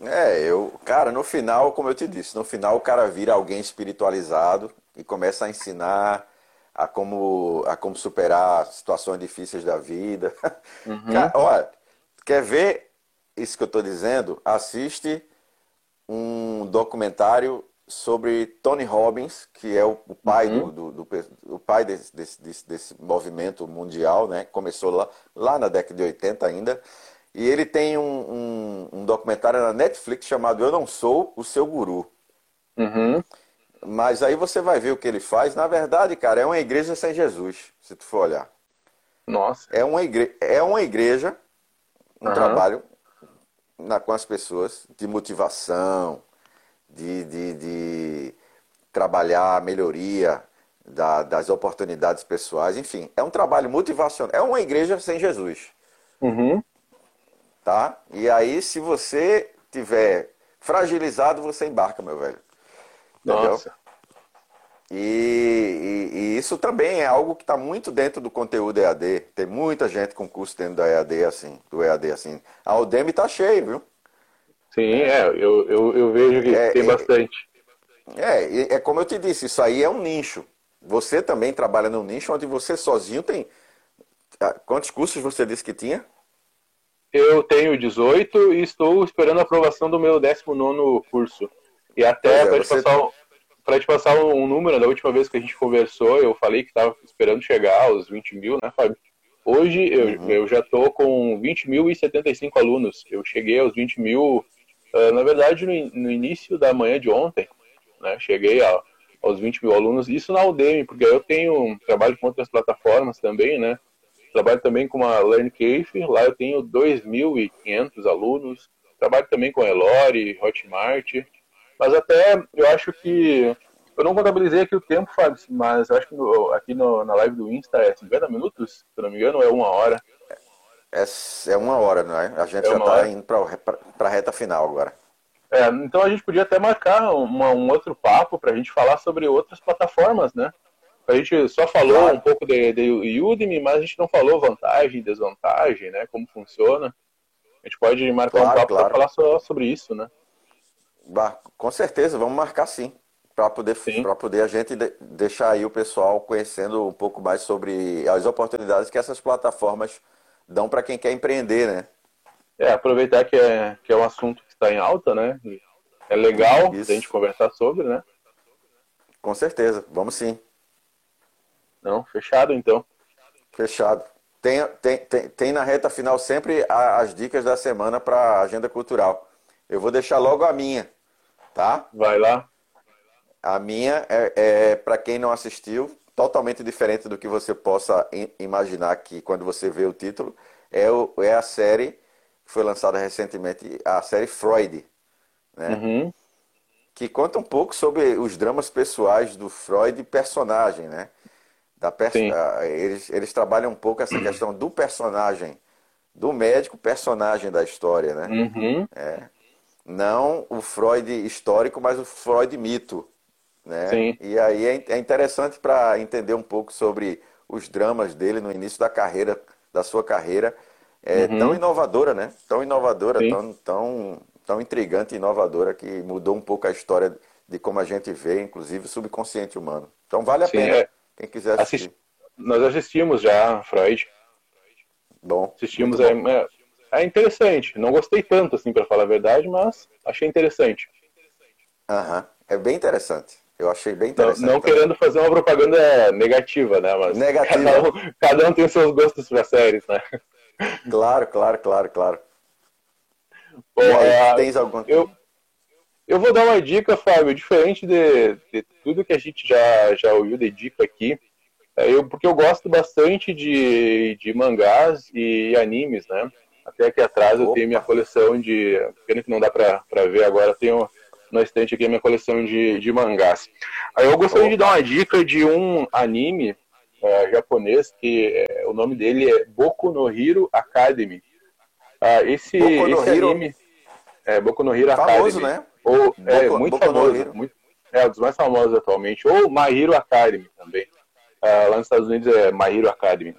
É eu cara no final como eu te disse no final o cara vira alguém espiritualizado e começa a ensinar a como a como superar situações difíceis da vida. Uhum. cara, olha quer ver isso que eu estou dizendo? Assiste um documentário sobre Tony Robbins, que é o, o pai uhum. do, do, do, o pai desse, desse, desse, movimento mundial, né? Começou lá, lá na década de 80 ainda. E ele tem um, um, um documentário na Netflix chamado Eu Não Sou o Seu Guru. Uhum. mas aí você vai ver o que ele faz. Na verdade, cara, é uma igreja sem Jesus, se tu for olhar. Nossa. É uma, igre... é uma igreja, um Aham. trabalho na... com as pessoas de motivação, de, de, de trabalhar a melhoria da- das oportunidades pessoais, enfim, é um trabalho motivacional. É uma igreja sem Jesus, Uhum. tá? E aí, se você tiver fragilizado, você embarca, meu velho. Entendeu? Nossa. E, e- e isso também é algo que está muito dentro do conteúdo EAD. Tem muita gente com curso dentro da EAD assim, do EAD assim. A Udemy tá cheio, viu? Sim, é, eu, eu, eu vejo que É, tem é- bastante. É, é como eu te disse, isso aí é um nicho. Você também trabalha num nicho onde você sozinho tem. Ah, Quantos cursos você disse que tinha? Eu tenho 18 e estou esperando a aprovação do meu 19 curso. E até é, para te você- te passar um número, da última vez que a gente conversou, eu falei que estava esperando chegar aos 20 mil, né, Fábio? Hoje eu, Uhum. eu já estou com 20 mil e 75 alunos. Eu cheguei aos 20 mil, ah, na verdade, no, no início da manhã de ontem. Né? Cheguei a- aos 20 mil alunos. Isso na Udemy, porque eu tenho trabalho com outras plataformas também, né? Trabalho também com a LearnCafe, lá eu tenho 2.500 alunos. Trabalho também com a Elore, Hotmart. Mas até eu acho que. Eu não contabilizei aqui o tempo, Fábio, mas eu acho que no- aqui no- na live do Insta é 50 minutos, se não me engano, ou é uma hora. É, é uma hora, não é? A gente É já está indo para a reta final agora. É, então a gente podia até marcar uma- um outro papo para a gente falar sobre outras plataformas, né? A gente só falou Claro. um pouco de, de Udemy, mas a gente não falou vantagem, desvantagem, né? Como funciona. A gente pode marcar Claro, um papo claro. para falar só sobre isso, né? Bah, Com certeza, vamos marcar sim. Para poder, poder a gente de- deixar aí o pessoal conhecendo um pouco mais sobre as oportunidades que essas plataformas dão para quem quer empreender, né? É, aproveitar que é, que é um assunto que está em alta, né? É legal Isso. a gente conversar sobre, né? Com certeza, vamos sim. Não, fechado então. Fechado. Tem, tem, tem, tem na reta final sempre as dicas da semana para a agenda cultural. Eu vou deixar logo a minha, tá? Vai lá. A minha é, é para quem não assistiu, totalmente diferente do que você possa imaginar que quando você vê o título, é, o, é a série que foi lançada recentemente, a série Freud, né? Uhum. que conta um pouco sobre os dramas pessoais do Freud personagem, né? Da eles, eles trabalham um pouco essa questão do personagem, do médico personagem da história, né? Uhum. Não o Freud histórico, mas o Freud mito, né? Sim. E aí é, é interessante para entender um pouco sobre os dramas dele no início da carreira, da sua carreira, é Uhum. tão inovadora, né? Tão inovadora, Sim. tão, tão, tão intrigante e inovadora que mudou um pouco a história de como a gente vê, inclusive o subconsciente humano. Então vale a Sim, pena é. quem quiser assistir. Assisti- Nós assistimos já Freud. Bom, Assistimos, muito é, bom. é, é interessante. Não gostei tanto, assim, para falar a verdade, mas achei interessante. Aham. É bem interessante. Eu achei bem Não, interessante. não também. querendo fazer uma propaganda negativa, né? Mas Negativa. Cada, um, cada um tem seus gostos para séries, né? Claro, claro, claro, claro. Bom, é, tens algum... eu, eu vou dar uma dica, Fábio, diferente de, de tudo que a gente já, já ouviu de dica aqui, é, eu, porque eu gosto bastante de, de mangás e animes, né? Até aqui atrás eu Opa. tenho minha coleção de. Pena que não dá pra, pra ver agora, eu tenho na estante aqui a minha coleção de, de mangás. Aí eu gostaria de dar uma dica de um anime é, japonês, que é, o nome dele é Boku no Hero Academy. Ah, esse, Boku no esse anime. É, Boku no Hero Famoso, Academy. né? Ou, é, Boku- muito Boku famoso. Muito, é, um dos mais famosos atualmente. Ou My Hero Academy também. Ah, lá nos Estados Unidos é My Hero Academy.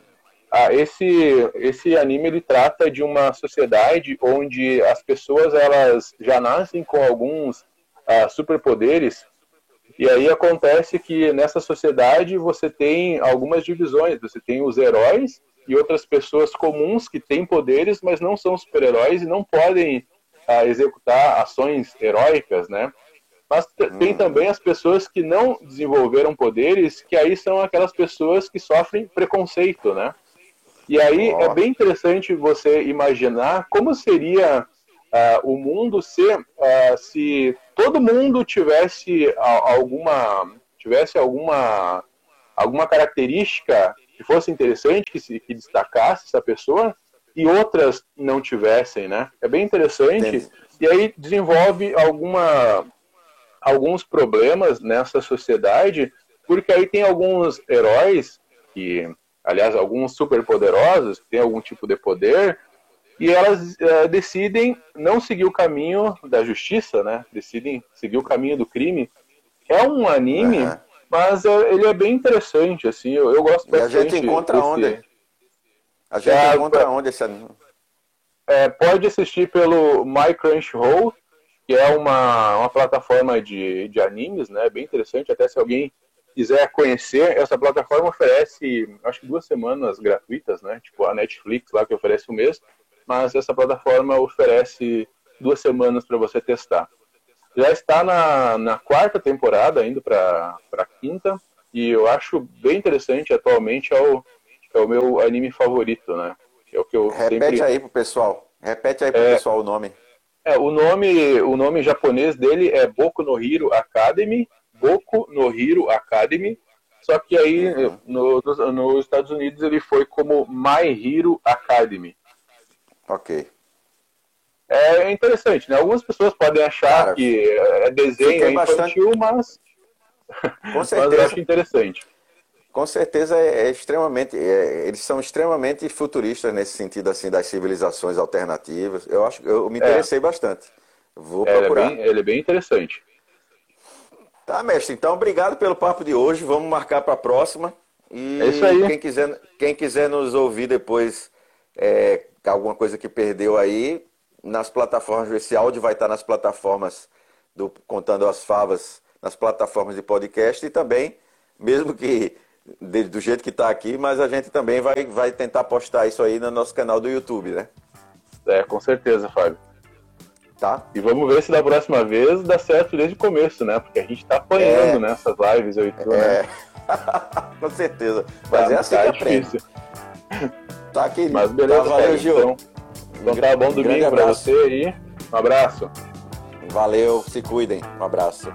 Ah, esse, esse anime ele trata de uma sociedade onde as pessoas elas já nascem com alguns ah, superpoderes e aí acontece que nessa sociedade você tem algumas divisões. Você tem os heróis e outras pessoas comuns que têm poderes, mas não são super-heróis e não podem ah, executar ações heróicas, né? Mas t- tem também as pessoas que não desenvolveram poderes, que aí são aquelas pessoas que sofrem preconceito, né? E aí Ó. é bem interessante você imaginar como seria ah, o mundo se, ah, se todo mundo tivesse alguma tivesse alguma alguma característica que fosse interessante, que, se, que destacasse essa pessoa, e outras não tivessem, né? É bem interessante. E aí desenvolve alguma, alguns problemas nessa sociedade, porque aí tem alguns heróis, que, aliás, alguns superpoderosos, que têm algum tipo de poder, e elas uh, decidem não seguir o caminho da justiça, né? Decidem seguir o caminho do crime. É um anime, uhum. mas uh, ele é bem interessante, assim, eu, eu gosto bastante. E a gente encontra desse... onde? A gente é, encontra onde esse anime? É, pode assistir pelo My Crunchyroll, que é uma, uma plataforma de, de animes, né? Bem interessante, até se alguém quiser conhecer, essa plataforma oferece, acho que duas semanas gratuitas, né? Tipo a Netflix lá que oferece o mês mas essa plataforma oferece duas semanas para você testar. Já está na, na quarta temporada, indo para a quinta, e eu acho bem interessante atualmente, é o, é o meu anime favorito, né? É o que eu Repete sempre... aí pro pessoal. Repete aí pro é, pessoal o nome. É, o nome, o nome japonês dele é Boku no Hero Academy, Boku no Hero Academy, só que aí uhum. no, nos Estados Unidos ele foi como My Hero Academy. Ok. É interessante, né? Algumas pessoas podem achar Cara, que é desenho infantil, bastante... mas... Com certeza. mas eu acho interessante. Com certeza é, é extremamente, é, eles são extremamente futuristas nesse sentido assim das civilizações alternativas. Eu acho, eu me interessei é. bastante. Vou é, procurar. Ele é, bem, ele é bem interessante. Tá, mestre. Então, obrigado pelo papo de hoje. Vamos marcar para a próxima. E é isso aí. Quem quiser, quem quiser nos ouvir depois, é, alguma coisa que perdeu aí, nas plataformas, esse áudio vai estar nas plataformas do Contando as Favas, nas plataformas de podcast e também, mesmo que de, do jeito que está aqui, mas a gente também vai, vai tentar postar isso aí no nosso canal do YouTube, né? É, com certeza, Fábio. Tá. E vamos ver se da próxima vez dá certo desde o começo, né? Porque a gente está apanhando é... nessas lives, eu e tu, é... né? com certeza. Mas tá, é assim tá que difícil. Tá, querido. Mas beleza, tá, valeu, Gil. Então, então tá bom domingo pra você aí. Um abraço. Valeu, se cuidem. Um abraço.